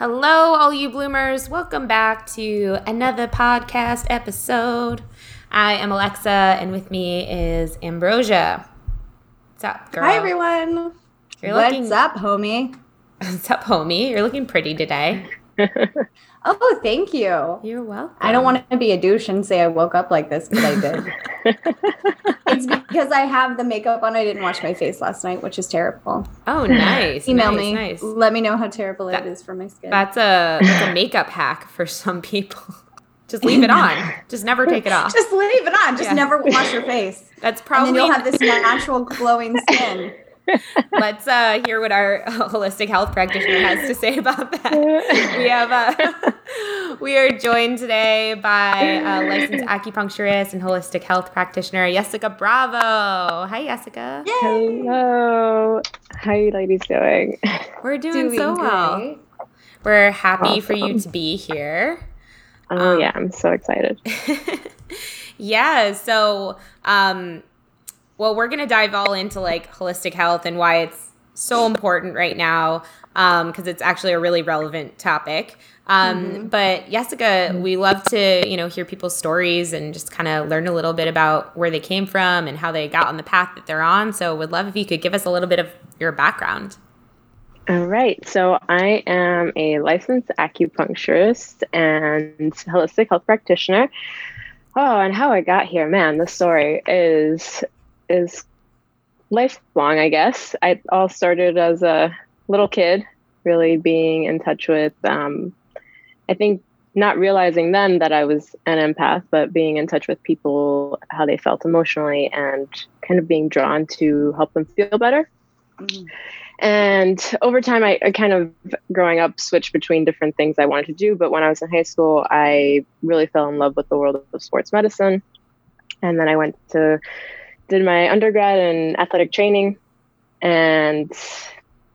Hello, all you bloomers. Welcome back to another podcast episode. I am Alexa, and with me is Ambrosia. What's up, girl? Hi, everyone. You're What's looking, up, homie? What's up, homie? You're looking pretty today. Oh, thank you. You're welcome. I don't want to be a douche and say I woke up like this, but I did. it's because I have the makeup on. I didn't wash my face last night, which is terrible. Oh, nice. Email nice, me. Nice. Let me know how terrible That- it is for my skin. That's a that's a makeup hack for some people. Just leave it on. Just never take it off. Just leave it on. Just Yeah. never wash your face. That's and probably. then you'll have this natural glowing skin. Let's uh, hear what our holistic health practitioner has to say about that. We have uh, we are joined today by a licensed acupuncturist and holistic health practitioner, Jessica Bravo. Hi, Jessica. Hello. How are you ladies doing? We're doing, Doing so well. We're happy for you to be here. Oh Um, yeah, I'm so excited. yeah. So, um, well, we're gonna dive all into like holistic health and why it's so important right now, because it's actually a really relevant topic. Um, But Jessica, we love to you know hear people's stories and just kind of learn a little bit about where they came from and how they got on the path that they're on. So, would love if you could give us a little bit of your background. All right. So I am a licensed acupuncturist and holistic health practitioner. Oh, and how I got here, man, the story is is lifelong, I guess. I all started as a little kid, really being in touch with um, I think not realizing then that I was an empath, but being in touch with people, how they felt emotionally, and kind of being drawn to help them feel better. And over time, I, I kind of growing up switched between different things I wanted to do. But when I was in high school, I really fell in love with the world of sports medicine. And then I went to, did my undergrad in athletic training and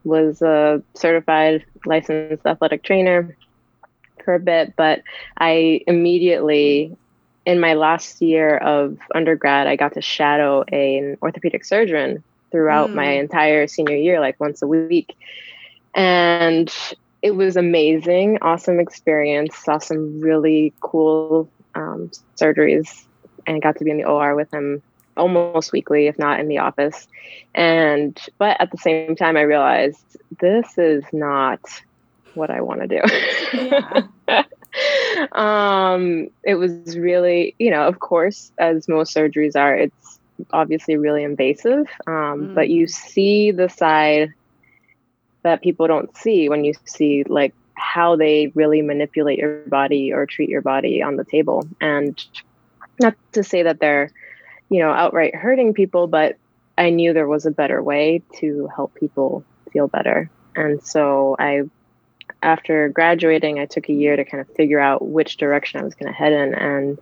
was a certified licensed athletic trainer for a bit. But I immediately, in my last year of undergrad, I got to shadow a, an orthopedic surgeon throughout my entire senior year, like once a week. And it was amazing, awesome experience. Saw some really cool um, surgeries and got to be in the OR with him almost weekly, if not in the office. And, but at the same time, I realized this is not what I want to do. um, it was really, you know, of course, as most surgeries are, it's obviously really invasive, um, but you see the side that people don't see when you see like how they really manipulate your body or treat your body on the table. And not to say that they're, you know, outright hurting people, but I knew there was a better way to help people feel better. And so I, after graduating, I took a year to kind of figure out which direction I was going to head in. And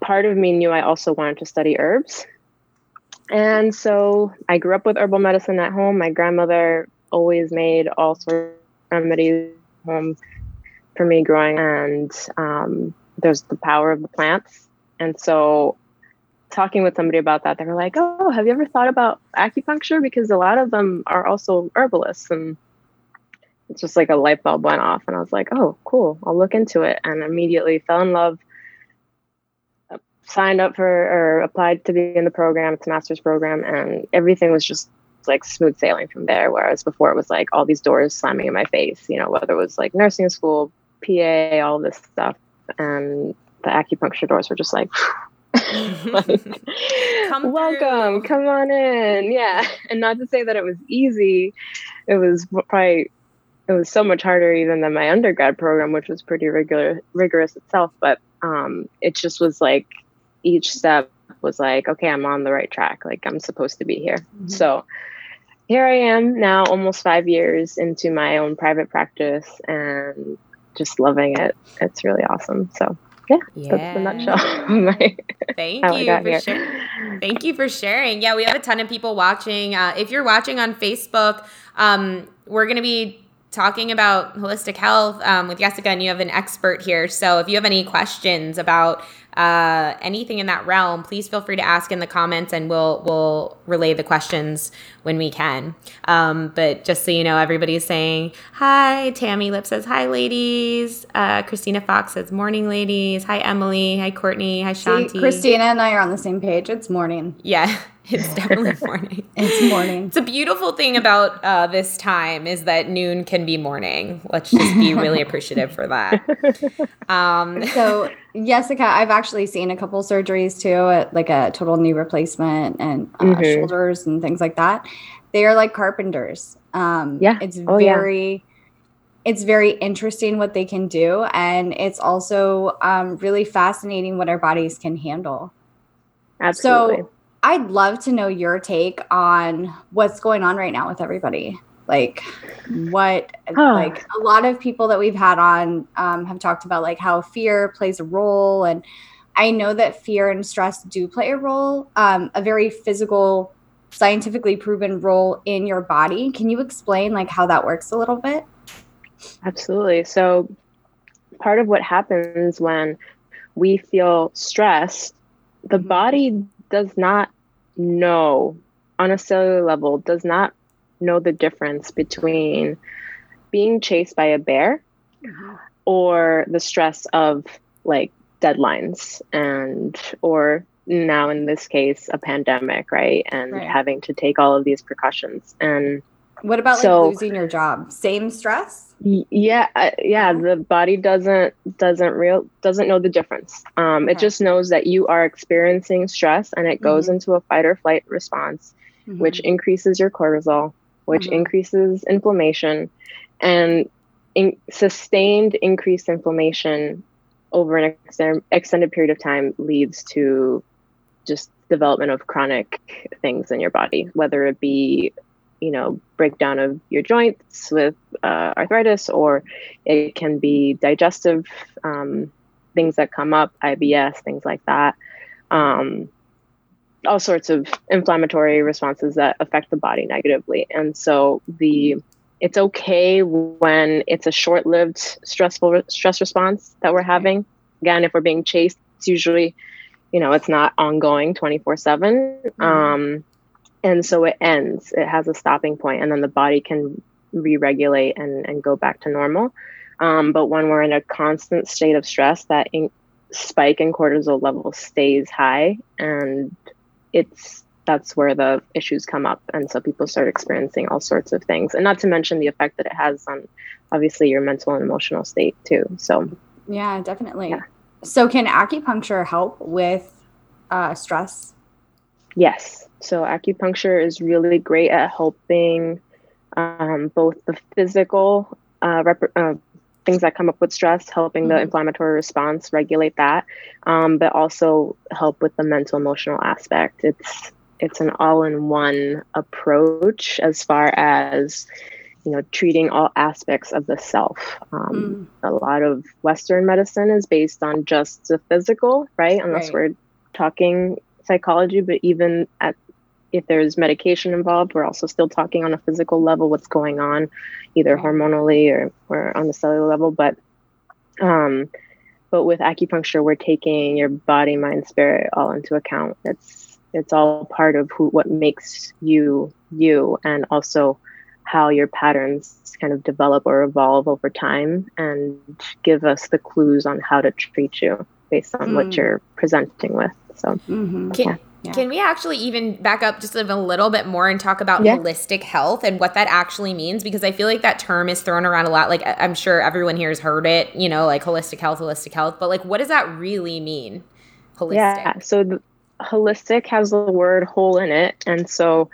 part of me knew I also wanted to study herbs. And so I grew up with herbal medicine at home. My grandmother always made all sorts of remedies home for me growing and um, there's the power of the plants. And so talking with somebody about that, they were like, Oh, have you ever thought about acupuncture? Because a lot of them are also herbalists. And it's just like a light bulb went off. And I was like, Oh, cool. I'll look into it. And immediately fell in love uh, signed up for or applied to be in the program. It's a master's program, and everything was just like smooth sailing from there. Whereas before it was like all these doors slamming in my face, you know, whether it was like nursing school, PA, all this stuff. And the acupuncture doors were just like, like come welcome, come on in. Yeah. And not to say that it was easy, it was probably it was so much harder even than my undergrad program, which was pretty regular rigorous itself. But um, it just was like each step was like, okay, I'm on the right track. Like I'm supposed to be here. Mm-hmm. So here I am now, almost five years into my own private practice and just loving it. It's really awesome. So yeah, yeah. that's the nutshell. Thank you for sharing. Thank you for sharing. Yeah, we have a ton of people watching. Uh, if you're watching on Facebook, um, we're going to be talking about holistic health um, with Jessica, and you have an expert here. So if you have any questions about uh, anything in that realm, please feel free to ask in the comments, and we'll we'll relay the questions when we can. Um, but just so you know, everybody's saying hi. Tammy Lip says hi, ladies. Uh, Christina Fox says morning, ladies. Hi, Emily. Hi, Courtney. Hi, Shanti. See, Christina and I are on the same page. It's morning. Yeah. It's definitely morning. it's morning. It's a beautiful thing about uh, this time is that noon can be morning. Let's just be really appreciative for that. Um, so, Jessica, I've actually seen a couple surgeries too, like a total knee replacement and uh, mm-hmm. shoulders and things like that. They are like carpenters. Um, yeah, it's oh, very. Yeah it's very interesting what they can do and it's also um, really fascinating what our bodies can handle absolutely so I'd love to know your take on what's going on right now with everybody. Like, what, like, a lot of people that we've had on um, have talked about like how fear plays a role. And I know that fear and stress do play a role, um, a very physical, scientifically proven role in your body. Can you explain like how that works a little bit? Absolutely. So, part of what happens when we feel stressed, the mm-hmm. body does not know on a cellular level does not know the difference between being chased by a bear or the stress of like deadlines and or now in this case a pandemic right and right. having to take all of these precautions and what about so, like losing your job same stress yeah uh, yeah the body doesn't doesn't real doesn't know the difference um okay. it just knows that you are experiencing stress and it goes mm-hmm. into a fight or flight response mm-hmm. which increases your cortisol which mm-hmm. increases inflammation and in, sustained increased inflammation over an ex- extended period of time leads to just development of chronic things in your body whether it be you know breakdown of your joints with uh, arthritis or it can be digestive um, things that come up ibs things like that. Um, all sorts of inflammatory responses that affect the body negatively. And so the it's okay when it's a short-lived stressful stress response that we're having. Again if we're being chased it's usually you know it's not ongoing 24 7 mm-hmm. um, and so it ends. It has a stopping point and then the body can re-regulate and, and go back to normal. Um, but when we're in a constant state of stress that in- spike in cortisol level stays high and it's that's where the issues come up. And so people start experiencing all sorts of things. And not to mention the effect that it has on obviously your mental and emotional state too. So yeah definitely. yeah. so can acupuncture help with uh, stress yes so acupuncture is really great at helping um, both the physical uh, rep- uh, things that come up with stress, helping mm-hmm. the inflammatory response regulate that, um, but also help with the mental emotional aspect. It's it's an all-in-one approach as far as you know treating all aspects of the self. Um, mm. A lot of Western medicine is based on just the physical, right? Unless right. we're talking psychology, but even at if there's medication involved, we're also still talking on a physical level what's going on, either hormonally or, or on the cellular level. But um, but with acupuncture, we're taking your body, mind, spirit all into account. It's it's all part of who what makes you you, and also how your patterns kind of develop or evolve over time, and give us the clues on how to treat you based on mm. what you're presenting with. So, mm-hmm. can, Yeah. Can we actually even back up just a little bit more and talk about yeah. holistic health and what that actually means? Because I feel like that term is thrown around a lot. Like, I'm sure everyone here has heard it, you know, like holistic health, holistic health. But, like, what does that really mean? Holistic. Yeah. So, holistic has the word whole in it. And so,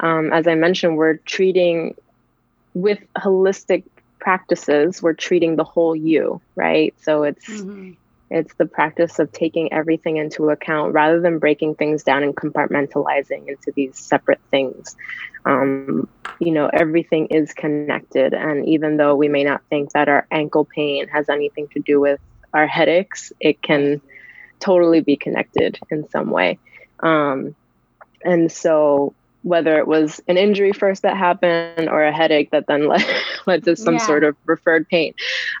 um, as I mentioned, we're treating with holistic practices, we're treating the whole you, right? So, it's. Mm-hmm it's the practice of taking everything into account rather than breaking things down and compartmentalizing into these separate things. Um, you know, everything is connected. And even though we may not think that our ankle pain has anything to do with our headaches, it can totally be connected in some way. Um, and so, whether it was an injury first that happened or a headache that then led, led to some yeah. sort of referred pain,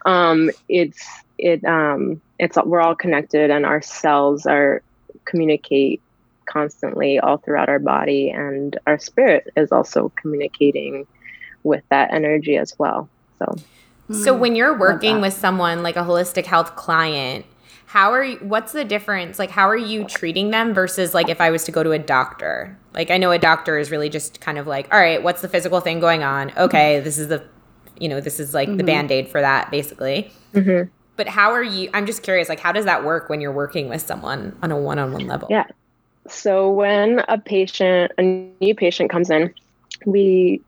um, it's it um, it's we're all connected and our cells are communicate constantly all throughout our body and our spirit is also communicating with that energy as well. So. So when you're working with someone like a holistic health client how are you what's the difference? Like how are you treating them versus like if i was to go to a doctor? Like i know a doctor is really just kind of like all right what's the physical thing going on? Okay this is the you know this is like mm-hmm. the band-aid for that basically. Mm-hmm but how are you i'm just curious like how does that work when you're working with someone on a one-on-one level? Yeah. So when a patient a new patient comes in we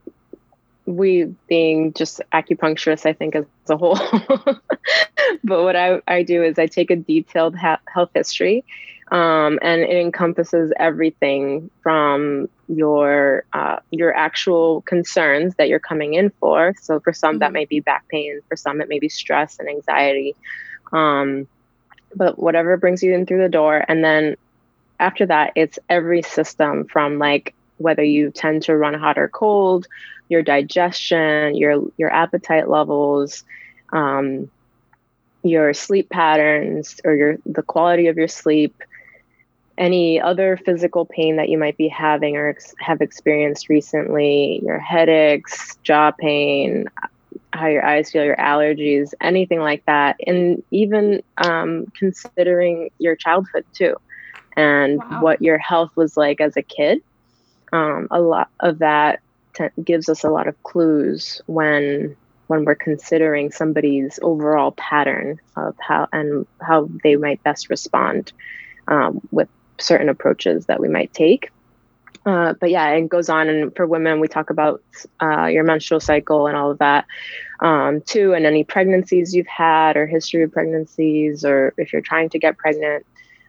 we being just acupuncturists i think as a whole but what I, I do is i take a detailed ha- health history um, and it encompasses everything from your uh, your actual concerns that you're coming in for. So for some, mm-hmm. that may be back pain. For some, it may be stress and anxiety. Um, but whatever brings you in through the door, and then after that, it's every system from like whether you tend to run hot or cold, your digestion, your your appetite levels. Um, your sleep patterns or your the quality of your sleep any other physical pain that you might be having or ex- have experienced recently, your headaches, jaw pain, how your eyes feel, your allergies, anything like that, and even um, considering your childhood too, and wow. what your health was like as a kid. Um, a lot of that t- gives us a lot of clues when when we're considering somebody's overall pattern of how and how they might best respond um, with certain approaches that we might take. Uh, but yeah, it goes on. And for women, we talk about uh, your menstrual cycle and all of that um, too, and any pregnancies you've had or history of pregnancies, or if you're trying to get pregnant.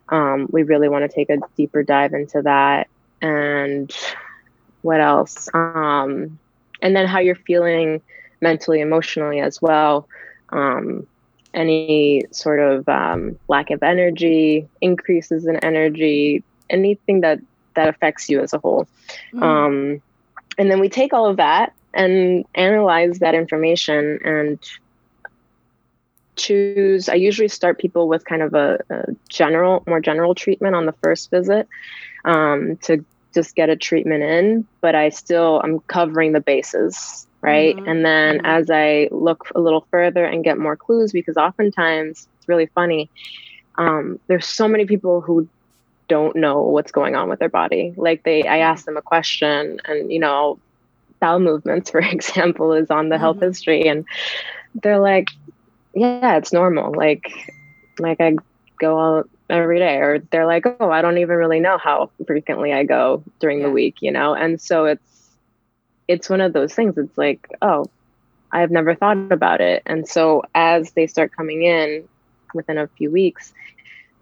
Um, we really want to take a deeper dive into that. And what else? Um, and then how you're feeling mentally, emotionally as well. Um, any sort of um, lack of energy, increases in energy, anything that that affects you as a whole. Mm. Um, and then we take all of that and analyze that information and choose. I usually start people with kind of a, a general, more general treatment on the first visit um, to just get a treatment in, but I still I'm covering the bases right? Mm-hmm. And then mm-hmm. as I look a little further and get more clues, because oftentimes it's really funny. Um, there's so many people who don't know what's going on with their body. Like they, I ask them a question, and you know, bowel movements, for example, is on the mm-hmm. health history, and they're like, "Yeah, it's normal." Like, like I go out every day, or they're like, "Oh, I don't even really know how frequently I go during yeah. the week," you know, and so it's it's one of those things. It's like, oh, I've never thought about it. And so as they start coming in within a few weeks,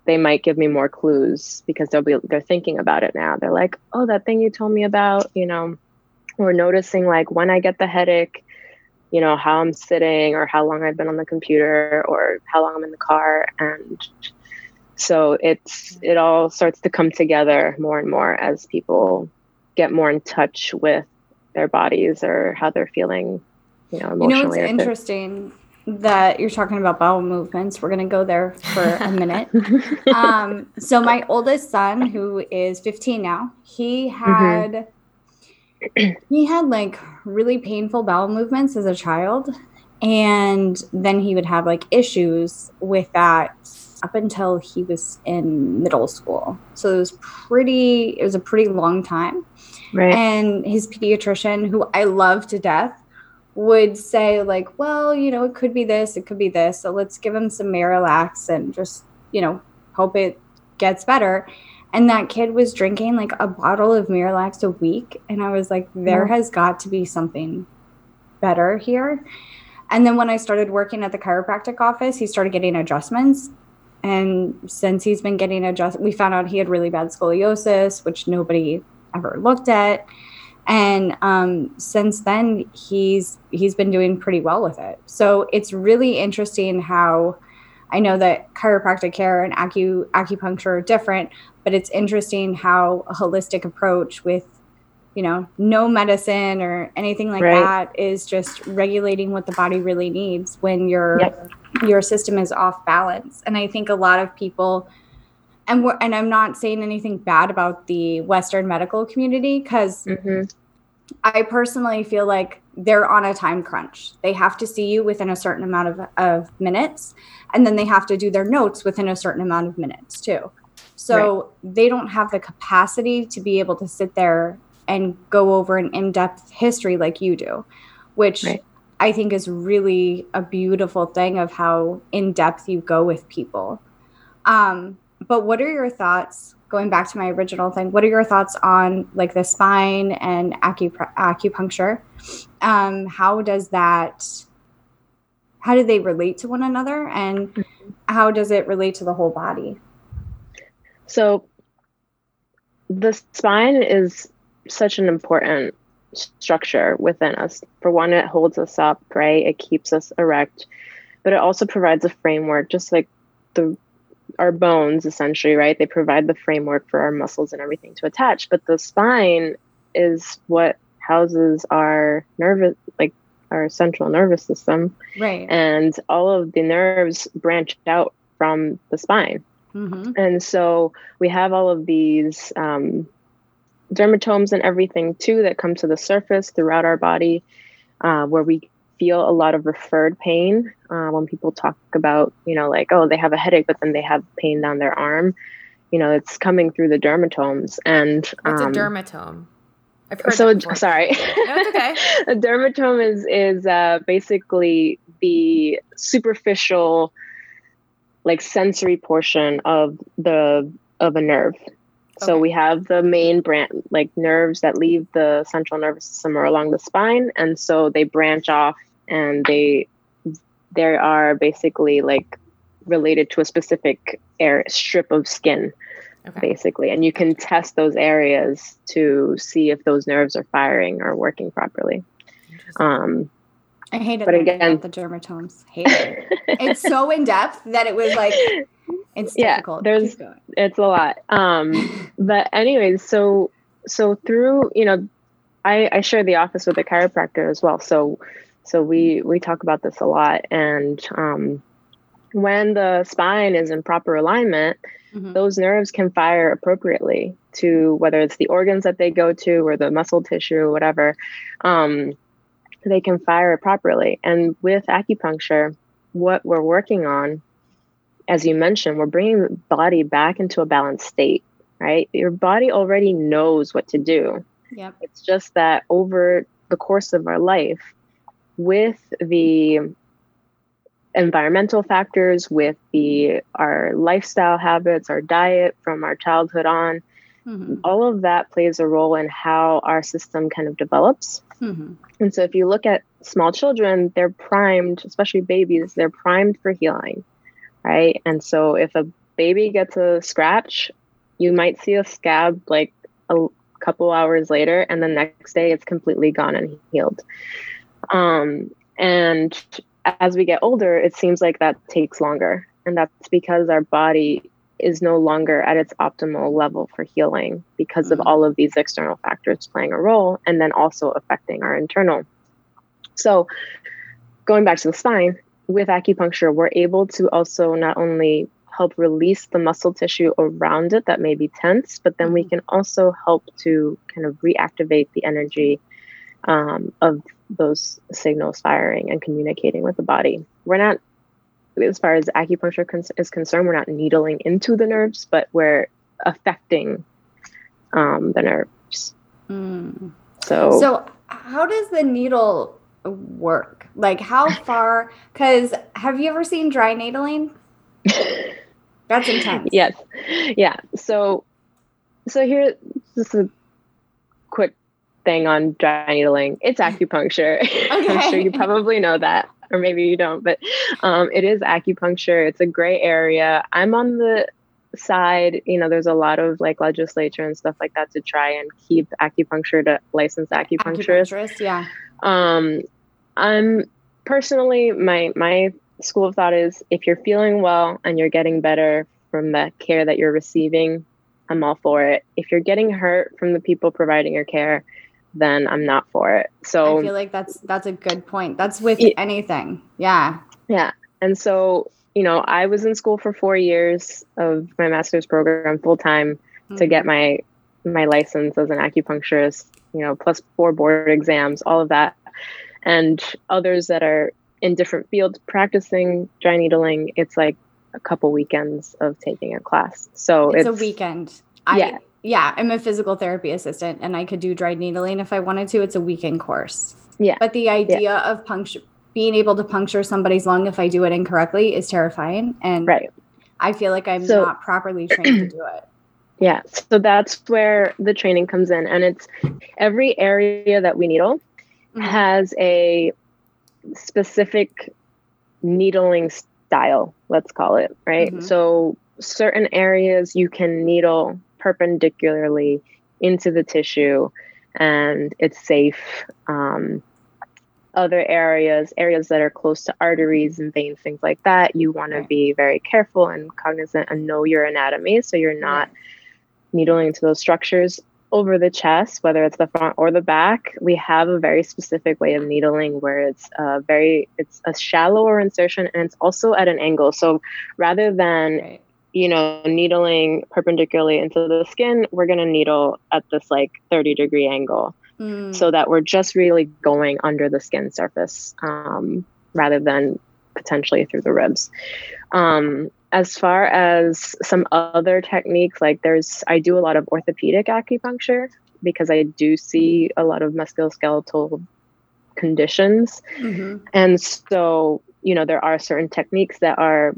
they might give me more clues because they'll be they're thinking about it now. They're like, oh, that thing you told me about, you know, or noticing like when I get the headache, you know, how I'm sitting or how long I've been on the computer or how long I'm in the car. And so it's it all starts to come together more and more as people get more in touch with their bodies or how they're feeling, you know, emotionally. You know, it's interesting that you're talking about bowel movements. We're going to go there for a minute. um, so my oldest son, who is 15 now, he had mm-hmm. he had like really painful bowel movements as a child, and then he would have like issues with that up until he was in middle school. So it was pretty, it was a pretty long time. Right. And his pediatrician, who I love to death, would say, like, well, you know, it could be this, it could be this. So let's give him some Miralax and just, you know, hope it gets better. And that kid was drinking like a bottle of Miralax a week. And I was like, there has got to be something better here. And then when I started working at the chiropractic office, he started getting adjustments. And since he's been getting adjust, we found out he had really bad scoliosis, which nobody ever looked at. And um, since then, he's he's been doing pretty well with it. So it's really interesting how I know that chiropractic care and acu- acupuncture are different, but it's interesting how a holistic approach with you know no medicine or anything like right. that is just regulating what the body really needs when your yep. your system is off balance and i think a lot of people and we're, and i'm not saying anything bad about the western medical community because mm-hmm. i personally feel like they're on a time crunch they have to see you within a certain amount of, of minutes and then they have to do their notes within a certain amount of minutes too so right. they don't have the capacity to be able to sit there and go over an in-depth history like you do which right. i think is really a beautiful thing of how in-depth you go with people um, but what are your thoughts going back to my original thing what are your thoughts on like the spine and acup- acupuncture um, how does that how do they relate to one another and mm-hmm. how does it relate to the whole body so the spine is such an important structure within us. For one, it holds us up, right? It keeps us erect, but it also provides a framework, just like the our bones essentially, right? They provide the framework for our muscles and everything to attach. But the spine is what houses our nervous like our central nervous system. Right. And all of the nerves branch out from the spine. Mm-hmm. And so we have all of these um, dermatomes and everything too that come to the surface throughout our body, uh, where we feel a lot of referred pain uh, when people talk about, you know, like, oh, they have a headache, but then they have pain down their arm. You know, it's coming through the dermatomes. And what's um, a dermatome? I've heard so sorry. No, it's okay. a dermatome is is uh, basically the superficial, like sensory portion of the of a nerve. So we have the main branch, like nerves that leave the central nervous system or along the spine, and so they branch off, and they they are basically like related to a specific air strip of skin, okay. basically, and you can test those areas to see if those nerves are firing or working properly. Um, I hated but again the dermatomes. Hate it. it's so in depth that it was like it's yeah, difficult. There's it's a lot. Um, but anyways, so so through you know, I I share the office with a chiropractor as well. So so we we talk about this a lot, and um, when the spine is in proper alignment, mm-hmm. those nerves can fire appropriately to whether it's the organs that they go to or the muscle tissue or whatever. Um, they can fire properly. And with acupuncture, what we're working on, as you mentioned, we're bringing the body back into a balanced state, right? Your body already knows what to do. Yep. It's just that over the course of our life, with the environmental factors, with the our lifestyle habits, our diet from our childhood on, mm-hmm. all of that plays a role in how our system kind of develops. Mm-hmm. And so if you look at small children, they're primed, especially babies, they're primed for healing, right? And so if a baby gets a scratch, you might see a scab like a couple hours later, and the next day it's completely gone and healed. Um, and as we get older, it seems like that takes longer. And that's because our body is no longer at its optimal level for healing because mm-hmm. of all of these external factors playing a role and then also affecting our internal. So, going back to the spine, with acupuncture, we're able to also not only help release the muscle tissue around it that may be tense, but then we mm-hmm. can also help to kind of reactivate the energy um, of those signals firing and communicating with the body. We're not as far as acupuncture con- is concerned, we're not needling into the nerves, but we're affecting um, the nerves. Mm. So, So, how does the needle work? Like, how far? Because have you ever seen dry needling? That's intense. yes, yeah. So, so here, just a quick thing on dry needling. It's acupuncture. I'm sure you probably know that, or maybe you don't, but um, it is acupuncture. It's a gray area. I'm on the side, you know, there's a lot of like legislature and stuff like that to try and keep acupuncture to licensed acupuncturists. Acupuncturist, yeah. Um, I'm personally my my school of thought is if you're feeling well and you're getting better from the care that you're receiving, I'm all for it. If you're getting hurt from the people providing your care, then I'm not for it. So I feel like that's that's a good point. That's with Yeah. anything. Yeah. Yeah. And so, you know, I was in school for four years of my master's program full time to Mm. get my my license as an acupuncturist, you know, plus four board exams, all of that. And others that are in different fields practicing dry needling, it's like a couple weekends of taking a class. So it's, it's, a weekend. I, Yeah. Yeah. I'm a physical therapy assistant and I could do dry needling if I wanted to. It's a weekend course. Yeah. But the idea of puncture being able to puncture somebody's lung if I do it incorrectly is terrifying. And Right. I feel like I'm So- not properly trained to do it. Yeah, so that's where the training comes in, and it's every area that we needle Mhm. has a specific needling style, let's call it, right? Mhm. So certain areas you can needle perpendicularly into the tissue, and it's safe. Um, other areas, areas that are close to arteries and veins, things like that, you want to be very careful and cognizant and know your anatomy so you're not needling into those structures over the chest, whether it's the front or the back. We have a very specific way of needling where it's a very it's a shallower insertion and it's also at an angle. So rather than Right. You know needling perpendicularly into the skin, we're gonna needle at this like 30 degree angle Mm. so that we're just really going under the skin surface um, rather than potentially through the ribs. Um, as far as some other techniques, like there's, I do a lot of orthopedic acupuncture because I do see a lot of musculoskeletal conditions. Mhm. And so, you know, there are certain techniques that are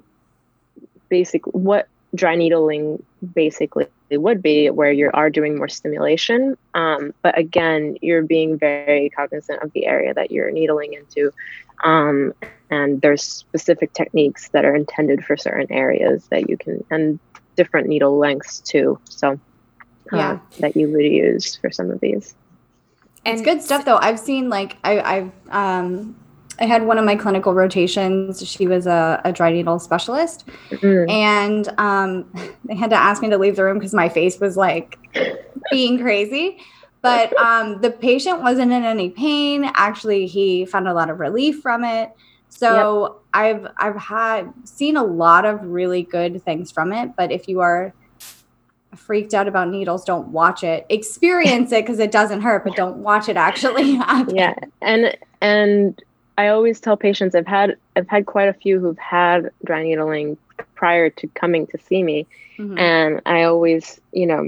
basic what dry needling basically would be where you are doing more stimulation um, but again you're being very cognizant of the area that you're needling into um, and there's specific techniques that are intended for certain areas that you can and different needle lengths too so uh, Yeah. that you would use for some of these And it's good stuff though. I've seen like I, I've um I had one of my clinical rotations. She was a, a dry needle specialist, Mm, and um, they had to ask me to leave the room because my face was like being crazy. But um, the patient wasn't in any pain. Actually, he found a lot of relief from it. So I've I've had seen a lot of really good things from it. But if you are freaked out about needles, don't watch it. Experience it because it doesn't hurt, but don't watch it actually yeah and and i always tell patients i've had i've had quite a few who've had dry needling prior to coming to see me Mhm. and i always you know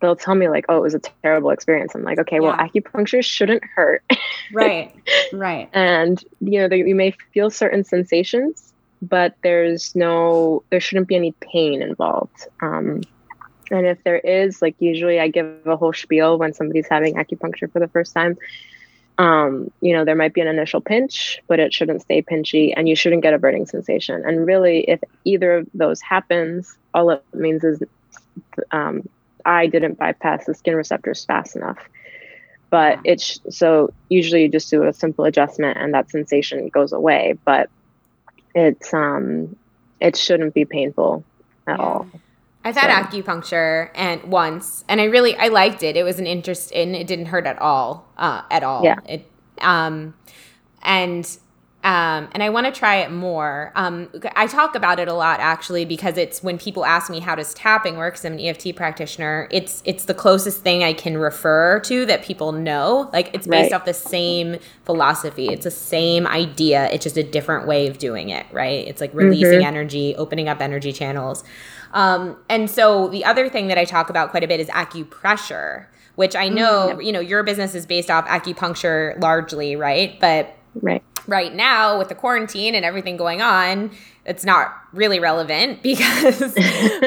they'll tell me like oh it was a terrible experience i'm like okay well Yeah. acupuncture shouldn't hurt Right, right. and you know there, you may feel certain sensations but there's no there shouldn't be any pain involved um, and if there is like usually i give a whole spiel when somebody's having acupuncture for the first time um, you know there might be an initial pinch but it shouldn't stay pinchy and you shouldn't get a burning sensation. And really if either of those happens all it means is um, i didn't bypass the skin receptors fast enough. But it's so usually you just do a simple adjustment and that sensation goes away but it's um it shouldn't be painful at Yeah. all I've had So- acupuncture and once, and I really I liked it. It was an interest in. It didn't hurt at all, uh, at all. Yeah. It um, and um, and I want to try it more. Um, I talk about it a lot actually because it's when people ask me how does tapping work. Because I'm an EFT practitioner. It's it's the closest thing I can refer to that people know. Like it's based right. off the same philosophy. It's the same idea. It's just a different way of doing it. Right? It's like releasing mm-hmm. energy, opening up energy channels. Um, and so the other thing that I talk about quite a bit is acupressure, which I know mm-hmm. you know your business is based off acupuncture largely, right? But right right now with the quarantine and everything going on it's not really relevant because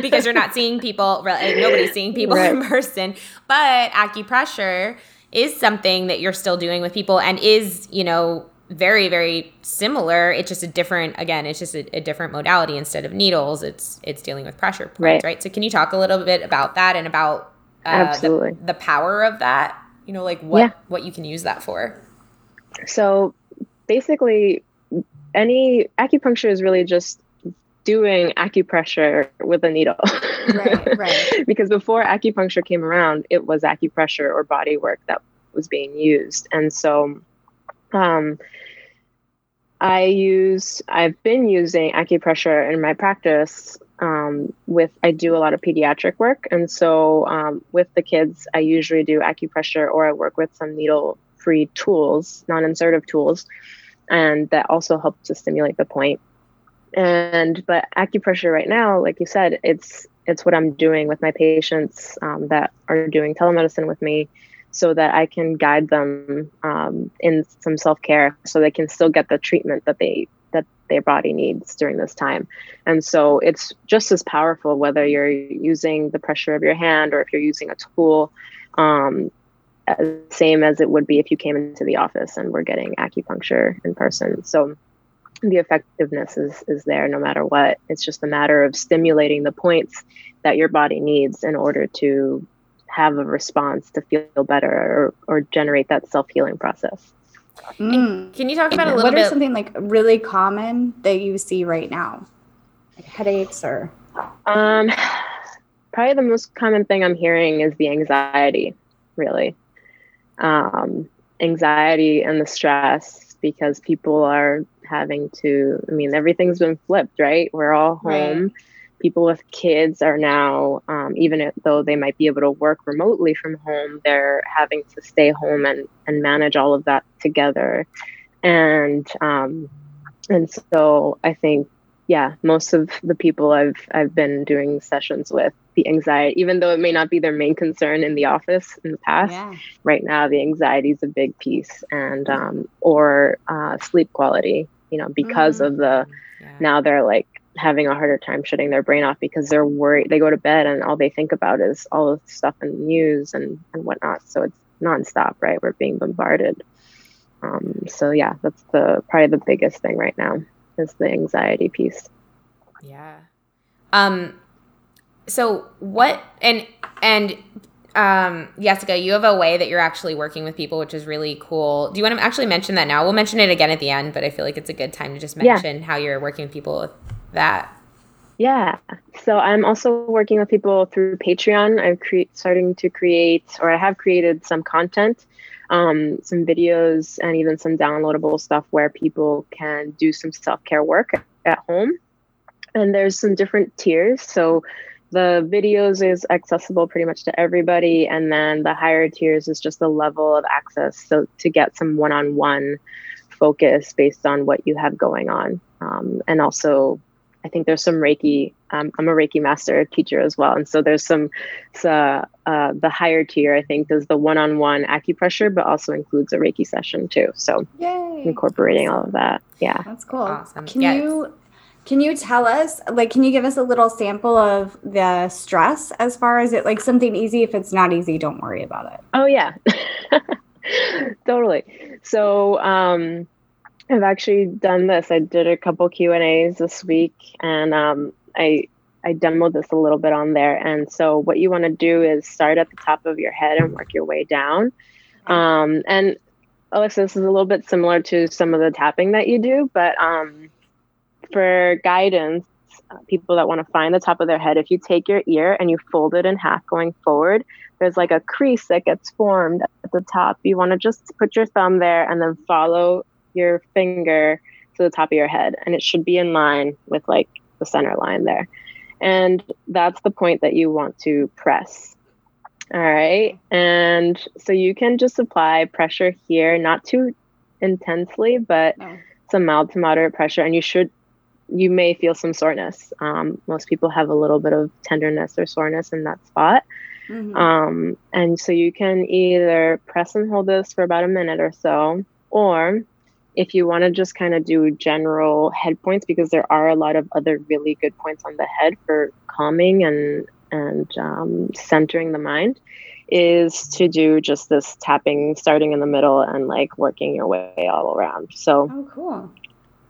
because you're not seeing people nobody's seeing people right. in person but acupressure is something that you're still doing with people and is you know very very similar it's just a different again it's just a, a different modality instead of needles it's it's dealing with pressure points right, right? so can you talk a little bit about that and about uh, Absolutely. The, the power of that you know like what yeah. what you can use that for so basically any acupuncture is really just doing acupressure with a needle. right, right. because before acupuncture came around, it was acupressure or body work that was being used. And so um, I use, I've been using acupressure in my practice um, with, I do a lot of pediatric work. And so um, with the kids, I usually do acupressure or I work with some needle free tools, non insertive tools, and that also help to stimulate the point. And but acupressure right now, like you said, it's it's what I'm doing with my patients um, that are doing telemedicine with me, so that I can guide them um, in some self care, so they can still get the treatment that they that their body needs during this time. And so it's just as powerful whether you're using the pressure of your hand or if you're using a tool. Um, same as it would be if you came into the office and were getting acupuncture in person. So the effectiveness is is there no matter what. It's just a matter of stimulating the points that your body needs in order to have a response to feel better or, or generate that self healing process. Mm. Can you talk about a little what bit? What are something like really common that you see right now, like headaches or? Um, probably the most common thing I'm hearing is the anxiety. Really, um, anxiety and the stress because people are having to, I mean, everything's been flipped, right? We're all home. Right. People with kids are now, um, even though they might be able to work remotely from home, they're having to stay home and, and manage all of that together. And um, and so I think yeah, most of the people I've I've been doing sessions with, the anxiety, even though it may not be their main concern in the office in the past, yeah. right now the anxiety is a big piece, and um, or uh, sleep quality. You know, because mm-hmm. of the yeah. now they're like having a harder time shutting their brain off because they're worried. They go to bed and all they think about is all the stuff in the news and and whatnot. So it's nonstop, right? We're being bombarded. Um, so yeah, that's the probably the biggest thing right now is the anxiety piece. Yeah. Um so what and and um Jessica, you have a way that you're actually working with people which is really cool. Do you want to actually mention that now? We'll mention it again at the end, but I feel like it's a good time to just mention yeah. how you're working with people with that. Yeah. So I'm also working with people through Patreon. I'm cre- starting to create, or I have created some content um, some videos and even some downloadable stuff where people can do some self care work at home. And there's some different tiers. So the videos is accessible pretty much to everybody. And then the higher tiers is just the level of access. So to get some one on one focus based on what you have going on. Um, and also I think there's some Reiki. Um, I'm a Reiki master teacher as well, and so there's some. Uh, uh, the higher tier, I think, does the one-on-one acupressure, but also includes a Reiki session too. So Yay. incorporating all of that, yeah, that's cool. Awesome. Can yes. you can you tell us, like, can you give us a little sample of the stress as far as it, like, something easy? If it's not easy, don't worry about it. Oh yeah, totally. So. um I've actually done this. I did a couple Q and A's this week, and um, I I demoed this a little bit on there. And so, what you want to do is start at the top of your head and work your way down. Um, and Alexa, this is a little bit similar to some of the tapping that you do, but um, for guidance, uh, people that want to find the top of their head, if you take your ear and you fold it in half going forward, there's like a crease that gets formed at the top. You want to just put your thumb there and then follow your finger to the top of your head, and it should be in line with like the center line there. And that's the point that you want to press. All right. And so you can just apply pressure here, not too intensely, but no. some mild to moderate pressure. And you should, you may feel some soreness. Um, most people have a little bit of tenderness or soreness in that spot. Mm-hmm. Um, and so you can either press and hold this for about a minute or so, or if you want to just kind of do general head points, because there are a lot of other really good points on the head for calming and and um, centering the mind, is to do just this tapping, starting in the middle and like working your way all around. So, oh, cool.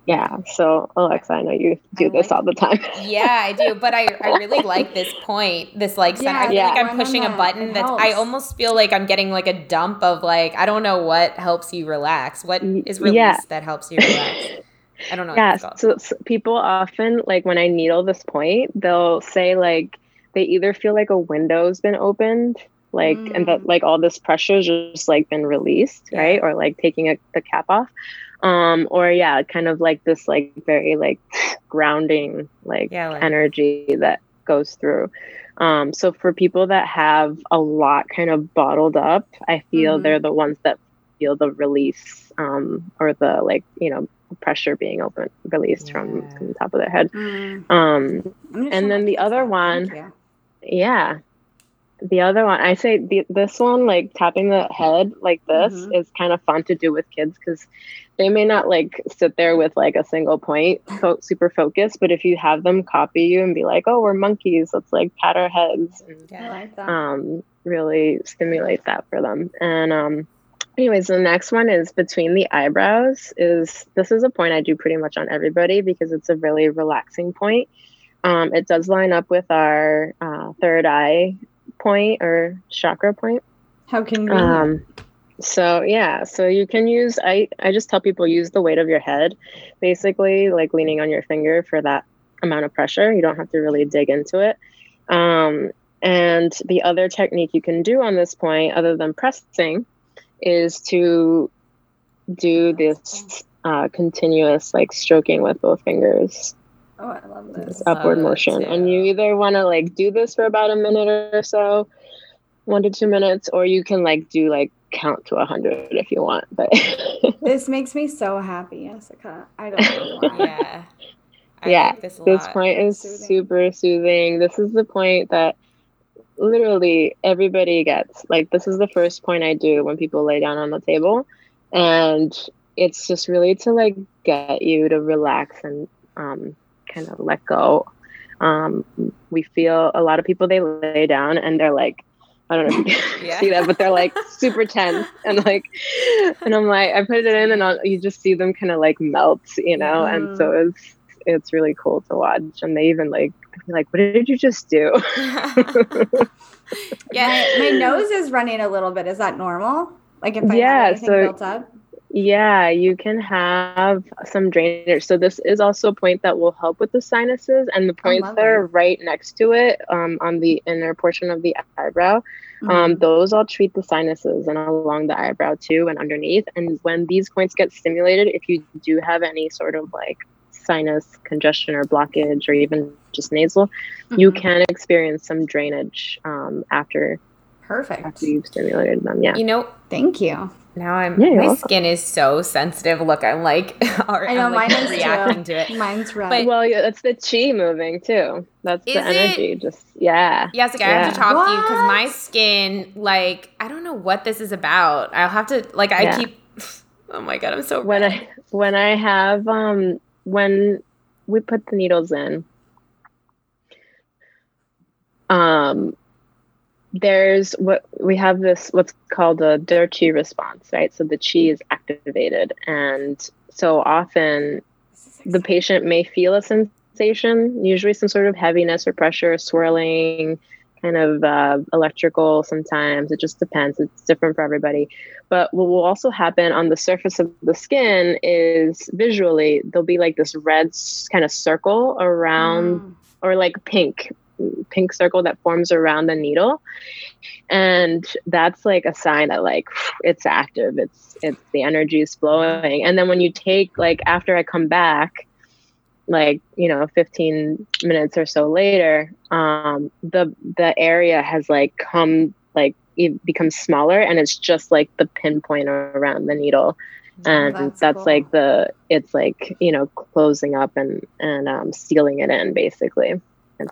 Yeah. So, Alexa, I know you do this all the time. yeah, I do. But I, I really like this point. This like, yeah, I feel yeah. like I'm pushing a button that's, I almost feel like I'm getting like a dump of like, I don't know what helps you relax. What is release yeah. that helps you relax? I don't know. Yeah. So, so people often, like when I needle this point, they'll say like, they either feel like a window's been opened like mm. and that mm. like all this pressure just like been released yeah. right or like taking a, the cap off um or yeah kind of like this like very like grounding like, yeah, like energy that goes through um so for people that have a lot kind of bottled up i feel mm-hmm. they're the ones that feel the release um or the like you know pressure being open released yeah. from, from, the top of their head mm. um and then the other one yeah the other one i say the, this one like tapping the head like this mm-hmm. is kind of fun to do with kids because they may not like sit there with like a single point fo- super focused but if you have them copy you and be like oh we're monkeys let's like pat our heads and yeah, like um really stimulate that for them and um anyways the next one is between the eyebrows is this is a point i do pretty much on everybody because it's a really relaxing point um, it does line up with our uh, third eye point or chakra point. How can you? So yeah, so you can use. I I just tell people use the weight of your head, basically like leaning on your finger for that amount of pressure. You don't have to really dig into it. Um, and the other technique you can do on this point, other than pressing, is to do this uh, continuous like stroking with both fingers. Oh, I love this. this upward motion. And you either want to like do this for about a minute or so, one to two minutes, or you can like do like count to a hundred if you want. But this makes me so happy, Jessica. I don't know why. yeah. I yeah. Like this, this point is soothing. super soothing. This is the point that literally everybody gets. Like this is the first point I do when people lay down on the table. And it's just really to like get you to relax and um, kind of let go. Um, we feel a lot of people they lay down and they're like, I don't know if you yeah. see that, but they're like super tense and like, and I'm like, I put it in and I'll, you just see them kind of like melt, you know, mm. and so it's it's really cool to watch. And they even like, like, what did you just do? yeah, my, my, nose is running a little bit. Is that normal? Like if I yeah, so, built up? Yeah, you can have some drainage. So this is also a point that will help with the sinuses and the points that are right next to it um, on the inner portion of the eyebrow. Um, mm-hmm. Um, those all treat the sinuses and along the eyebrow too and underneath. And when these points get stimulated, if you do have any sort of like sinus congestion or blockage or even just nasal, mm-hmm. you can experience some drainage um, after Perfect. After you've stimulated them. Yeah. You know, thank you. Now I'm yeah, my welcome. skin is so sensitive. Look, I'm like, I know I'm like mine reacting too. to it. Mine's red. But, well, yeah, that's the chi moving too. That's the energy. It? Just yeah. Yes, yeah, I have to talk what? to you because my skin, like, I don't know what this is about. I'll have to like. I yeah. keep. Oh my god, I'm so when. I when I have um when we put the needles in. Um, there's what we have this what's called a de qi response, right? So the chi is activated, and so often the patient may feel a sensation, usually some sort of heaviness or pressure, swirling, kind of uh, electrical sometimes. It just depends. It's different for everybody. But what will also happen on the surface of the skin is visually, there'll be like this red kind of circle around, mm. or like pink pink circle that forms around the needle. And that's like a sign that like it's active. It's it's the energy is flowing. And then when you take like after i come back like you know 15 minutes or so later um the the area has like come like it becomes smaller and it's just like the pinpoint around the needle. And that's, that's cool. like the it's like you know closing up and and um, sealing it in basically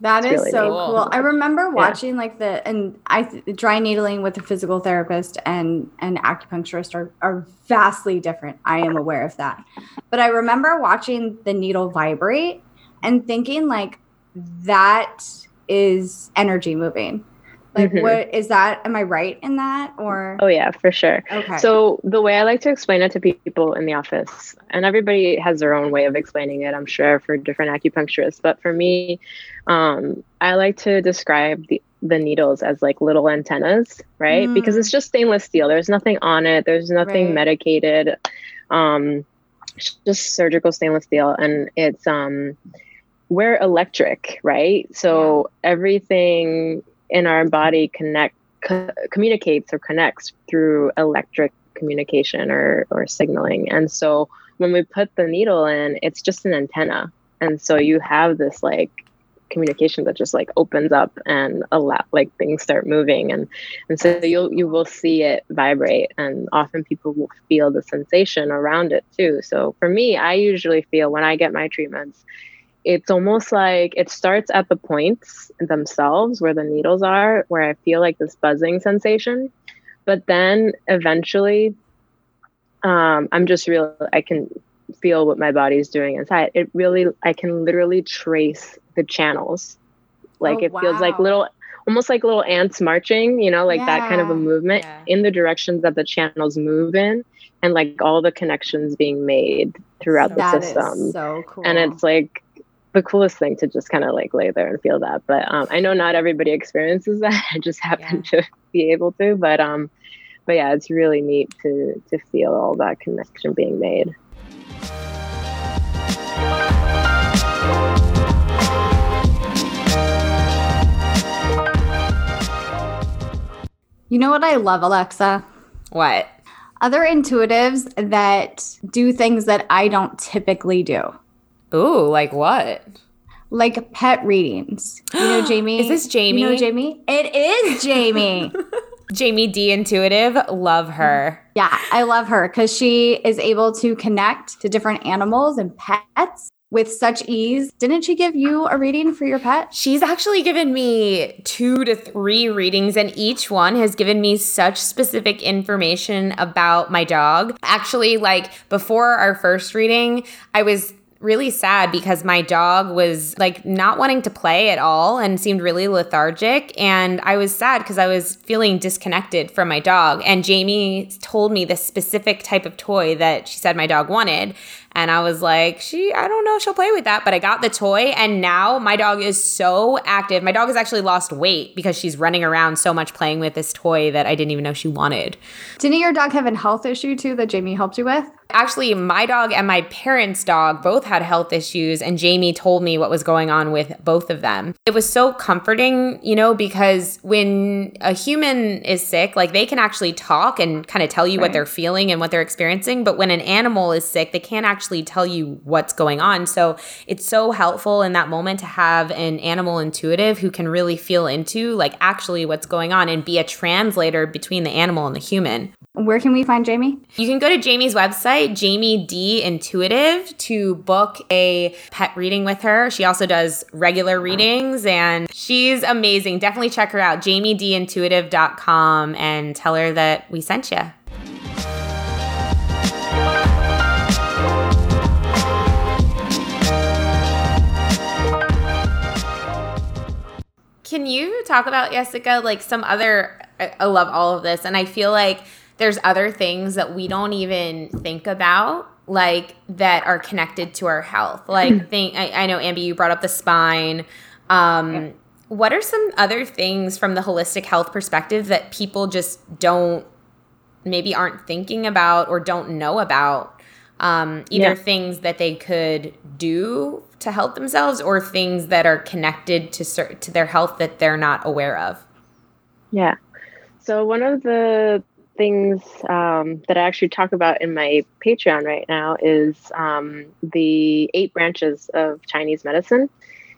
that is really so neat. cool. I remember watching yeah. like the and I dry needling with a physical therapist and an acupuncturist are, are vastly different. I am aware of that. But I remember watching the needle vibrate and thinking like that is energy moving. Like mm-hmm. what is that? Am I right in that or Oh yeah, for sure. Okay. So the way I like to explain it to people in the office, and everybody has their own way of explaining it, I'm sure, for different acupuncturists. But for me, um, I like to describe the the needles as like little antennas, right? Mm. Because it's just stainless steel. There's nothing on it. There's nothing right. medicated. Um, just surgical stainless steel, and it's um, we're electric, right? So yeah. everything in our body connect co- communicates or connects through electric communication or or signaling. And so when we put the needle in it's just an antenna. And so you have this like communication that just like opens up and a lot like things start moving. And and so you'll you will see it vibrate and often people will feel the sensation around it too. So for me i usually feel when i get my treatments it's almost like it starts at the points themselves where the needles are, where I feel like this buzzing sensation. But then eventually, um, I'm just real, I can feel what my body's doing inside. It really, I can literally trace the channels. Like oh, it wow. feels like little, almost like little ants marching, you know, like yeah. that kind of a movement yeah. in the directions that the channels move in and like all the connections being made throughout the system. so cool. And it's like, the coolest thing to just kind of like lay there and feel that. But um, I know not everybody experiences that. I just happen yeah. to be able to. But um, but yeah, it's really neat to to feel all that connection being made. You know what I love, Alexa? What? Other intuitives that do things that I don't typically do. Ooh, like what? Like pet readings. You know, Jamie. is this Jamie? You know, Jamie. It is Jamie. Jamie D Intuitive, love her. Yeah, I love her because she is able to connect to different animals and pets with such ease. Didn't she give you a reading for your pet? She's actually given me two to three readings, and each one has given me such specific information about my dog. Actually, like before our first reading, I was really sad because my dog was like not wanting to play at all and seemed really lethargic. And I was sad because I was feeling disconnected from my dog. And Jamie told me the specific type of toy that she said my dog wanted. And I was like, she, I don't know she'll play with that, but I got the toy. And now my dog is so active. My dog has actually lost weight because she's running around so much playing with this toy that I didn't even know she wanted. Didn't your dog have a health issue too that Jamie helped you with? Actually, my dog and my parents' dog both had health issues, and Jamie told me what was going on with both of them. It was so comforting, you know, because when a human is sick, like they can actually talk and kind of tell you right. what they're feeling and what they're experiencing. But when an animal is sick, they can't actually tell you what's going on. So it's so helpful in that moment to have an animal intuitive who can really feel into like actually what's going on and be a translator between the animal and the human. Where can we find Jamie? You can go to Jamie's website, Jamie D Intuitive, to book a pet reading with her. She also does regular readings and she's amazing. Definitely check her out, jamiedintuitive.com, and tell her that we sent you. Can you talk about Jessica like some other I love all of this and I feel like there's other things that we don't even think about like that are connected to our health like hmm. think I, I know ambi you brought up the spine um, yeah. what are some other things from the holistic health perspective that people just don't maybe aren't thinking about or don't know about um, either yeah. things that they could do to help themselves or things that are connected to to their health that they're not aware of. Yeah. So one of the things um, that I actually talk about in my Patreon right now is um, the eight branches of Chinese medicine,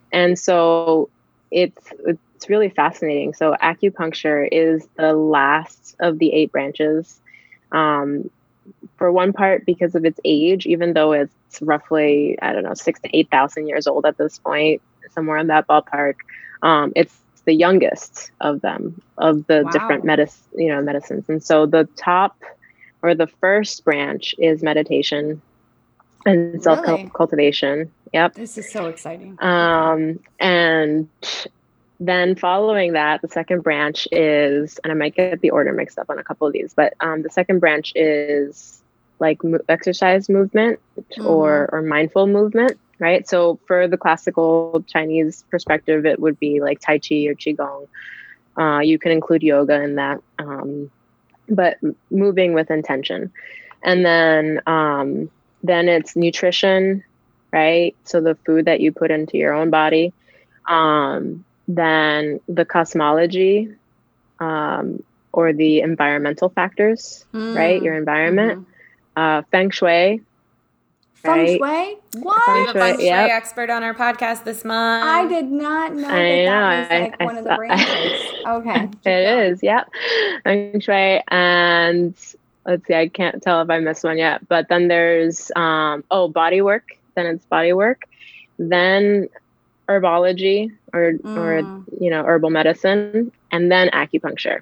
and so it's it's really fascinating. So acupuncture is the last of the eight branches. Um, for one part, because of its age, even though it's roughly I don't know six to eight thousand years old at this point, somewhere in that ballpark, um, it's the youngest of them of the wow. different medicine you know medicines. And so the top or the first branch is meditation and self cultivation. Yep. This is so exciting. Um and then following that the second branch is and i might get the order mixed up on a couple of these but um, the second branch is like mo- exercise movement mm-hmm. or or mindful movement right? So for the classical Chinese perspective, it would be like Tai Chi or Qigong. Uh, you can include yoga in that, um, but moving with intention. And then um, then it's nutrition, right? So the food that you put into your own body. Um, then the cosmology um, or the environmental factors, mm. right? Your environment. Mm-hmm. Uh, feng shui, Feng Shui? What? We have a Feng Shui yep. expert on our podcast this month. I did not know I that, know. that was like I, one I of the branches. okay. It is, yep. Feng Shui. And let's see, I can't tell if I missed one yet. But then there's, um, oh, body work. Then it's body work. Then herbology or, mm. or, you know, herbal medicine. And then acupuncture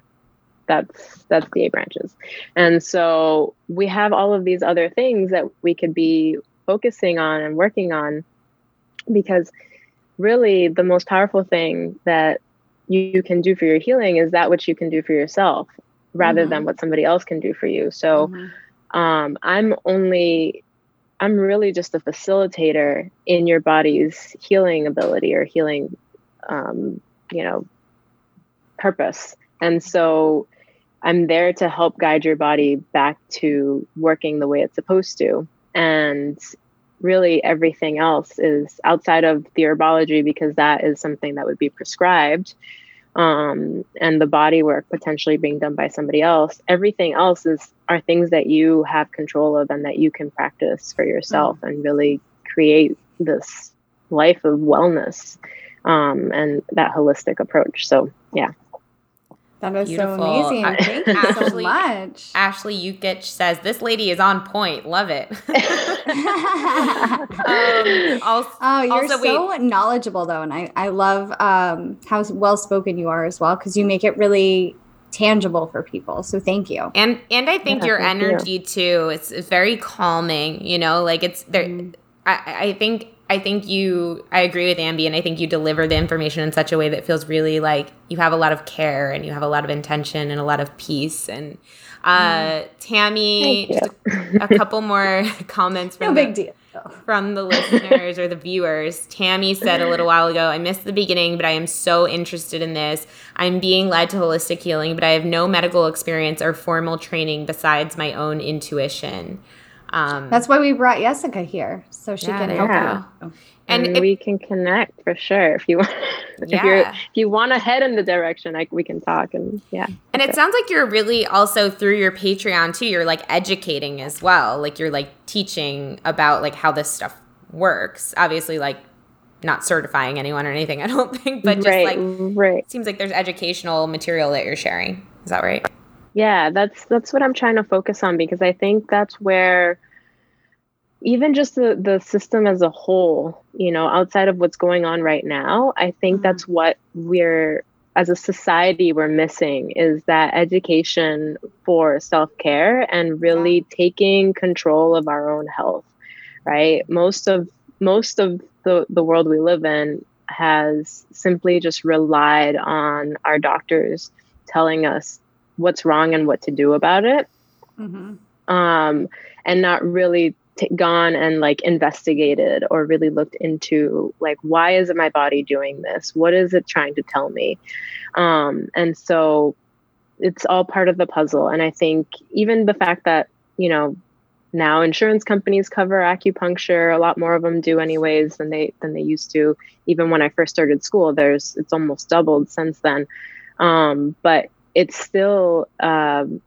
that's that's the eight branches and so we have all of these other things that we could be focusing on and working on because really the most powerful thing that you can do for your healing is that which you can do for yourself rather mm-hmm. than what somebody else can do for you so mm-hmm. um, i'm only i'm really just a facilitator in your body's healing ability or healing um, you know purpose and so i'm there to help guide your body back to working the way it's supposed to and really everything else is outside of the herbology because that is something that would be prescribed um, and the body work potentially being done by somebody else. Everything else is are things that you have control of and that you can practice for yourself mm-hmm. and really create this life of wellness um, and that holistic approach. So yeah that is Beautiful. so amazing. Thank you Ashley, so much. Ashley Yukich says, This lady is on point. Love it. um, also, oh, you're also, so wait. knowledgeable, though. And I, I love um, how well spoken you are as well, because you make it really tangible for people. So thank you. And and I think yeah, your energy you. too, it's, it's, very calming, you know, like it's there. Mm. I, I think I think you, I agree with Ambi, and I think you deliver the information in such a way that feels really like you have a lot of care and you have a lot of intention and a lot of peace. And uh, mm. Tammy, a, a, couple more comments from no big the, deal. From the listeners or the viewers. Tammy said a little while ago, I missed the beginning, but I am so interested in this. I'm being led to holistic healing, but I have no medical experience or formal training besides my own intuition. Um, That's why we brought Jessica here, so she yeah, can help yeah. you. And, and if, we can connect for sure if you want. Yeah. if, you're, if you want to head in the direction, like we can talk and yeah. And it sounds like you're really also through your Patreon too. You're like educating as well. Like you're like teaching about like how this stuff works. Obviously, like not certifying anyone or anything. I don't think, but just right, like right. seems like there's educational material that you're sharing. Is that right? Yeah that's that's what i'm trying to focus on because i think that's where even just the the system as a whole you know outside of what's going on right now i think mm-hmm. that's what we're as a society we're missing is that education for self-care and really yeah. taking control of our own health right most of most of the, the world we live in has simply just relied on our doctors telling us what's wrong and what to do about it. Mm-hmm. um, and not really t- gone and like investigated or really looked into like why is it my body doing this? What is it trying to tell me? Um, and so it's all part of the puzzle. And i think even the fact that you know now insurance companies cover acupuncture a lot more of them do anyways than they than they used to. Even when i first started school there's it's almost doubled since then. Um, but it's still um,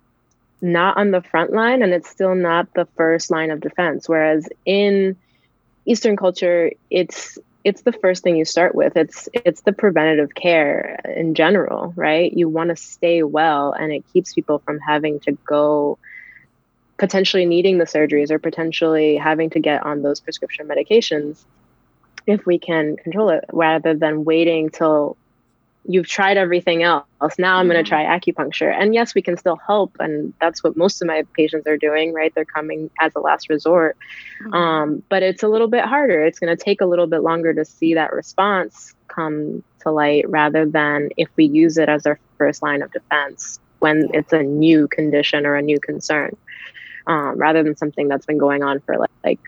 not on the front line and it's still not the first line of defense. Whereas in eastern culture it's it's the first thing you start with. It's it's the preventative care in general right? You want to stay well and it keeps people from having to go potentially needing the surgeries or potentially having to get on those prescription medications if we can control it rather than waiting till you've tried everything else. Now I'm going to try acupuncture. And yes, we can still help. And that's what most of my patients are doing, right? They're coming as a last resort. Mm-hmm. Um, but it's a little bit harder. It's going to take a little bit longer to see that response come to light rather than if we use it as our first line of defense when it's a new condition or a new concern, um, rather than something that's been going on for like, like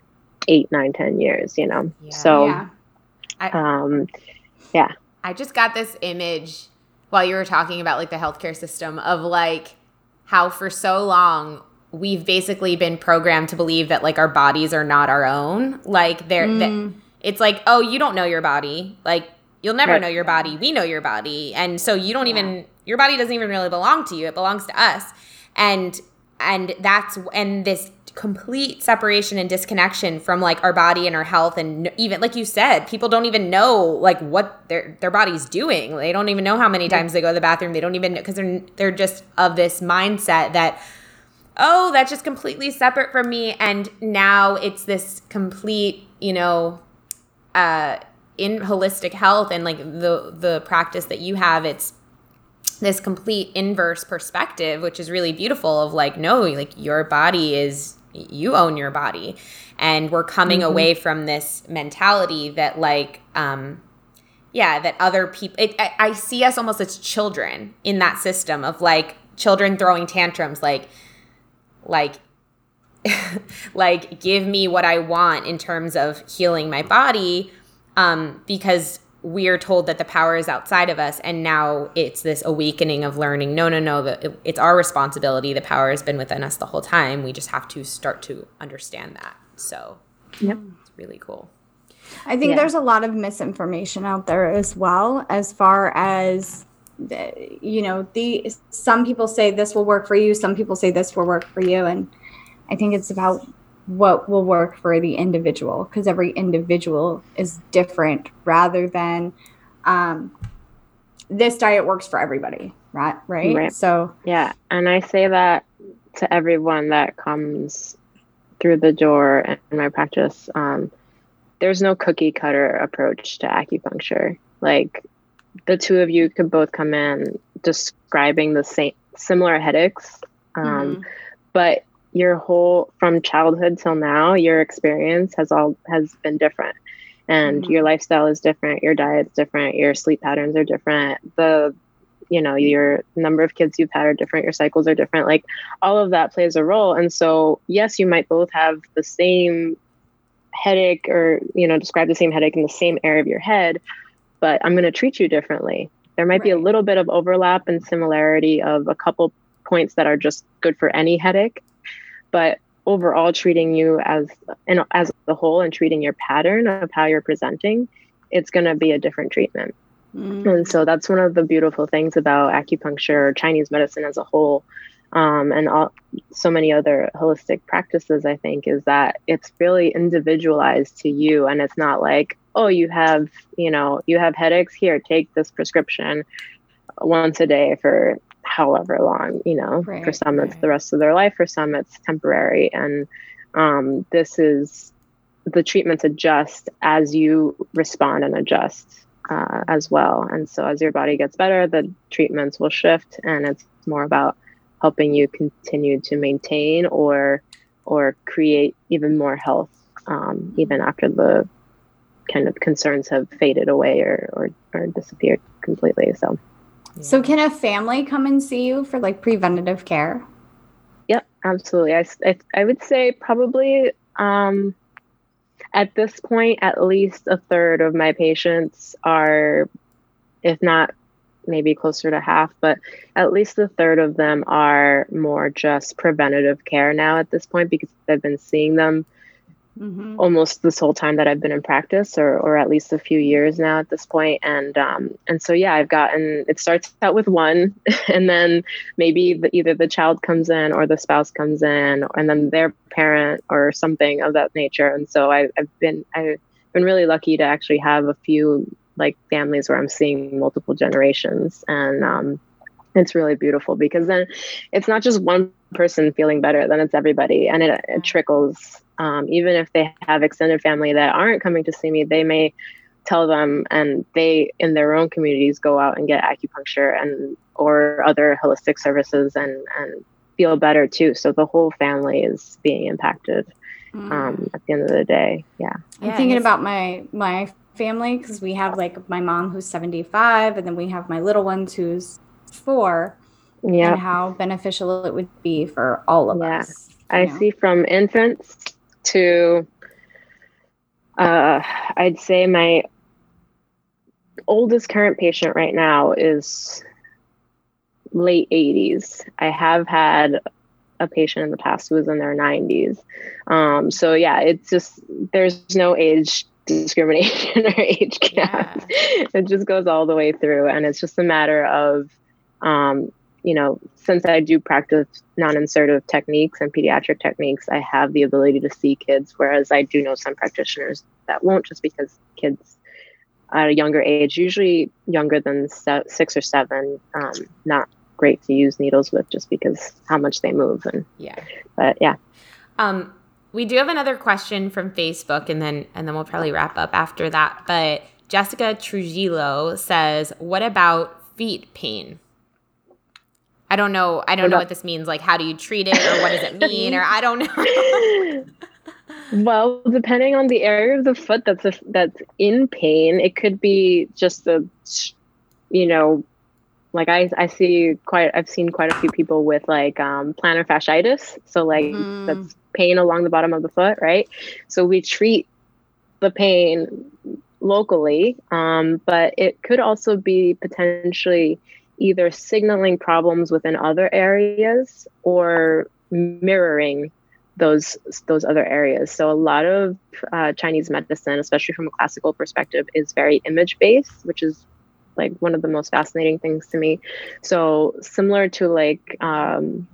eight, nine, ten years, you know? Yeah. So, yeah. I- um, yeah. I just got this image while you were talking about like the healthcare system of like how for so long we've basically been programmed to believe that like our bodies are not our own. Like they're mm. it's like, oh, you don't know your body. Like you'll never right. know your body. We know your body. And so you don't yeah. even your body doesn't even really belong to you. It belongs to us. And and that's and this complete separation and disconnection from like our body and our health and even like you said people don't even know like what their their body's doing. They don't even know how many times they go to the bathroom. They don't even know because they're they're just of this mindset that oh that's just completely separate from me. And now it's this complete you know uh in holistic health and like the the practice that you have it's this complete inverse perspective which is really beautiful of like no like your body is you own your body and we're coming mm-hmm. away from this mentality that like um yeah that other people I, I see us almost as children in that system of like children throwing tantrums like like like give me what i want in terms of healing my body um because we're told that the power is outside of us and now it's this awakening of learning no no no the, it's our responsibility the power has been within us the whole time we just have to start to understand that so. Yep. It's really cool. I think yeah. there's a lot of misinformation out there as well as far as the, you know the some people say this will work for you some people say this will work for you and i think it's about what will work for the individual because every individual is different rather than um, this diet works for everybody right right? Right. So yeah and i say that to everyone that comes through the door in my practice um, there's no cookie cutter approach to acupuncture. Like the two of you could both come in describing the same similar headaches um, mm-hmm. but your whole from childhood till now your experience has all has been different and mm-hmm. your lifestyle is different your diet's different your sleep patterns are different the you know your number of kids you've had are different your cycles are different like all of that plays a role and so yes you might both have the same headache or you know describe the same headache in the same area of your head but i'm going to treat you differently there might right. be a little bit of overlap and similarity of a couple points that are just good for any headache but overall treating you as and as a whole and treating your pattern of how you're presenting it's going to be a different treatment mm. and so that's one of the beautiful things about acupuncture or chinese medicine as a whole um, and all, so many other holistic practices i think is that it's really individualized to you and it's not like oh you have you know you have headaches here take this prescription once a day for however long, you know, right, for some right. it's the rest of their life, for some it's temporary. And um, this is the treatments adjust as you respond and adjust uh, as well. And so as your body gets better, the treatments will shift and it's more about helping you continue to maintain or or create even more health um, even after the kind of concerns have faded away or, or, or disappeared completely. So so, can a family come and see you for like preventative care? Yep, absolutely. I, I, I would say probably um, at this point, at least a third of my patients are, if not maybe closer to half, but at least a third of them are more just preventative care now at this point because I've been seeing them mm-hmm. almost this whole time that I've been in practice, or or at least a few years now at this point. And um, and so yeah, I've gotten. It starts out with one, and then maybe the, either the child comes in or the spouse comes in, and then their parent or something of that nature. And so I, I've been I've been really lucky to actually have a few like families where I'm seeing multiple generations and um, it's really beautiful because then it's not just one person feeling better then it's everybody and it, it trickles um, even if they have extended family that aren't coming to see me they may tell them and they in their own communities go out and get acupuncture and or other holistic services and and feel better too so the whole family is being impacted mm. um, at the end of the day yeah i'm thinking about my my family because we have like my mom who's 75 and then we have my little ones who's four yeah and how beneficial it would be for all of yeah. us i know? see from infants to uh, i'd say my oldest current patient right now is late 80s i have had a patient in the past who was in their 90s um, so yeah it's just there's no age discrimination or age gap. Yeah. It just goes all the way through. And it's just a matter of, um, you know, since I do practice non insertive techniques and pediatric techniques, I have the ability to see kids, whereas I do know some practitioners that won't just because kids at a younger age, usually younger than six or seven, um, not great to use needles with just because how much they move and yeah but yeah um we do have another question from Facebook, and then and then we'll probably wrap up after that. But Jessica Trujillo says, "What about feet pain?" I don't know. I don't know what this means. Like, how do you treat it, or what does it mean, or I don't know. well, depending on the area of the foot that's a, that's in pain, it could be just a, you know, like I I see quite I've seen quite a few people with like um, plantar fasciitis. So like mm. that's pain along the bottom of the foot, right? So we treat the pain locally, um, but it could also be potentially either signaling problems within other areas or mirroring those those other areas. So a lot of uh, Chinese medicine, especially from a classical perspective, is very image based, which is like one of the most fascinating things to me. So similar to like um,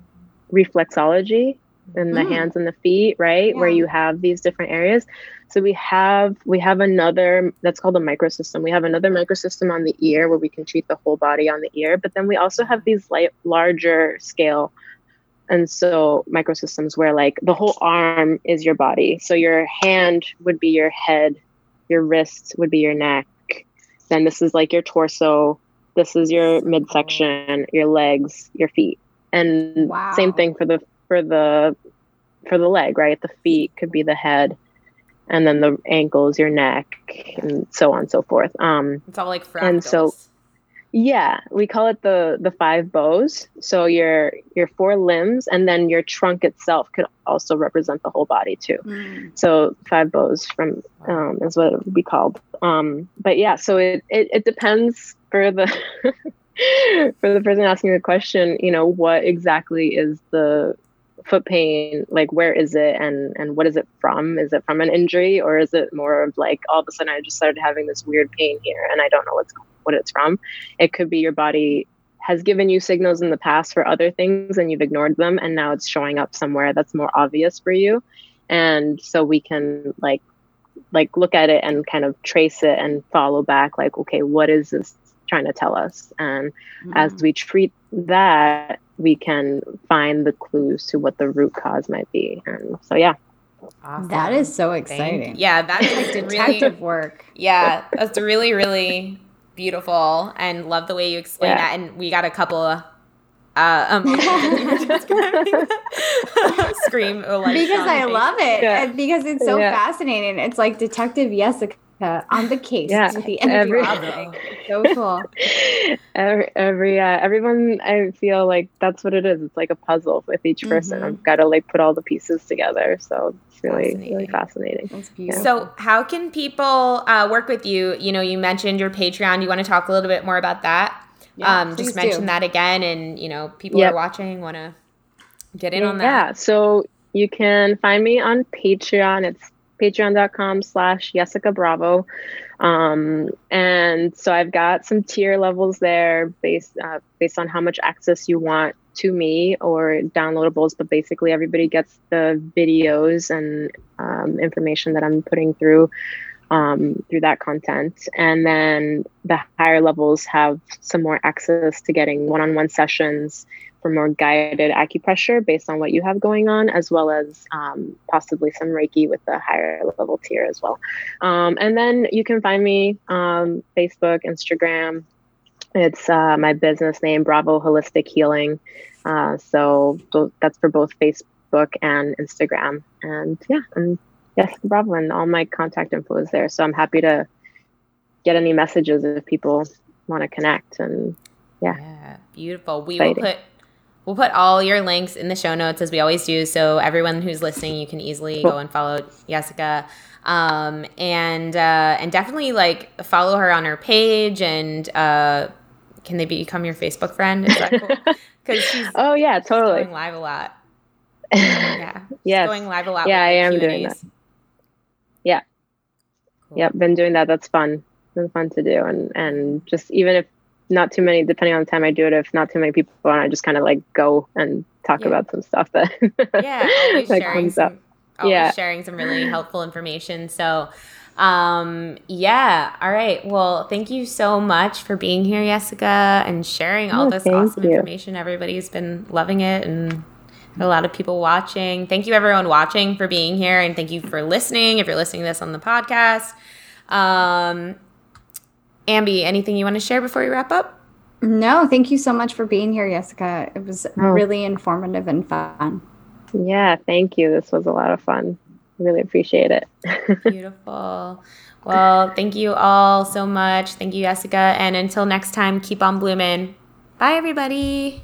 reflexology, in the mm. hands and the feet right yeah. where you have these different areas. So we have we have another that's called a microsystem. We have another microsystem on the ear where we can treat the whole body on the ear but then we also have these light, larger scale. And so microsystems where like the whole arm is your body. So your hand would be your head your wrist would be your neck. Then this is like your torso. This is your midsection your legs your feet. And wow. same thing for the for the for the leg, right? The feet could be the head, and then the ankles, your neck, and so on and so forth. Um, it's all like fractals. And so, yeah, we call it the the five bows. So your your four limbs, and then your trunk itself could also represent the whole body too. Mm. So five bows from um, is what it would be called. Um, but yeah, so it, it it depends for the for the person asking the question. You know, what exactly is the foot pain like where is it and and what is it from? Is it from an injury or is it more of like all of a sudden i just started having this weird pain here and i don't know what's what it's from? It could be your body has given you signals in the past for other things and you've ignored them and now it's showing up somewhere that's more obvious for you. And so we can like like look at it and kind of trace it and follow back like okay what is this trying to tell us? And mm. as we treat that we can find the clues to what the root cause might be. And so, yeah. Awesome. That is so exciting. Thank, yeah, that's like detective really, work. Yeah, that's really, really beautiful and love the way you explain yeah. that. And we got a couple of uh, um, scream because I love it yeah. and because it's so yeah. fascinating. It's like Detective Jessica on the case yeah, with the every, so cool. Every, every uh, everyone, I feel like that's what it is. It's like a puzzle with each person. Mm-hmm. I've got to like put all the pieces together. So it's really fascinating. really fascinating. That's beautiful. So how can people uh, work with you? You know, you mentioned your Patreon. You want to talk a little bit more about that? yeah, um, just mention do. that again, and you know, people yep. are watching want to get in on that. Yeah, so you can find me on Patreon. It's patreon.com slash Jessica Bravo. Um, and so I've got some tier levels there based uh, based on how much access you want to me or downloadables, but basically everybody gets the videos and um, information that I'm putting through um, through that content. And then the higher levels have some more access to getting one on one sessions for more guided acupressure based on what you have going on, as well as um, possibly some Reiki with the higher level tier as well. Um, and then you can find me um, Facebook, Instagram. It's uh, my business name, Bravo Holistic Healing. Uh, so that's for both Facebook and Instagram. And yeah, I'm Yes, Bravo, and all my contact info is there. So I'm happy to get any messages if people want to connect. And yeah, yeah beautiful. We Exciting. will put we'll put all your links in the show notes as we always do. So everyone who's listening, you can easily cool. go and follow Jessica. Um, and uh, and definitely like follow her on her page and uh, can they become your Facebook friend? Is that cool? Because she's oh yeah, totally going live a lot. Yeah, yeah, going live a lot. Yeah, I am Q&As. doing that. Yeah. Cool. Yep. Been doing that. That's fun. Been fun to do. And, and just even if not too many, depending on the time I do it, if not too many people on, I just kind of like go and talk yeah. about some stuff that, yeah, always that sharing comes some, up. Yeah. sharing some really helpful information. So, um yeah all right well thank you so much for being here jessica and sharing all oh, this awesome you. information everybody's been loving it and a lot of people watching. Thank you, everyone watching, for being here, and thank you for listening. If you're listening to this on the podcast, um, Ambi, anything you want to share before we wrap up? No, thank you so much for being here, Jessica. It was oh. really informative and fun. Yeah, thank you. This was a lot of fun. Really appreciate it. Beautiful. Well, thank you all so much. Thank you, Jessica. And until next time, keep on blooming. Bye, everybody.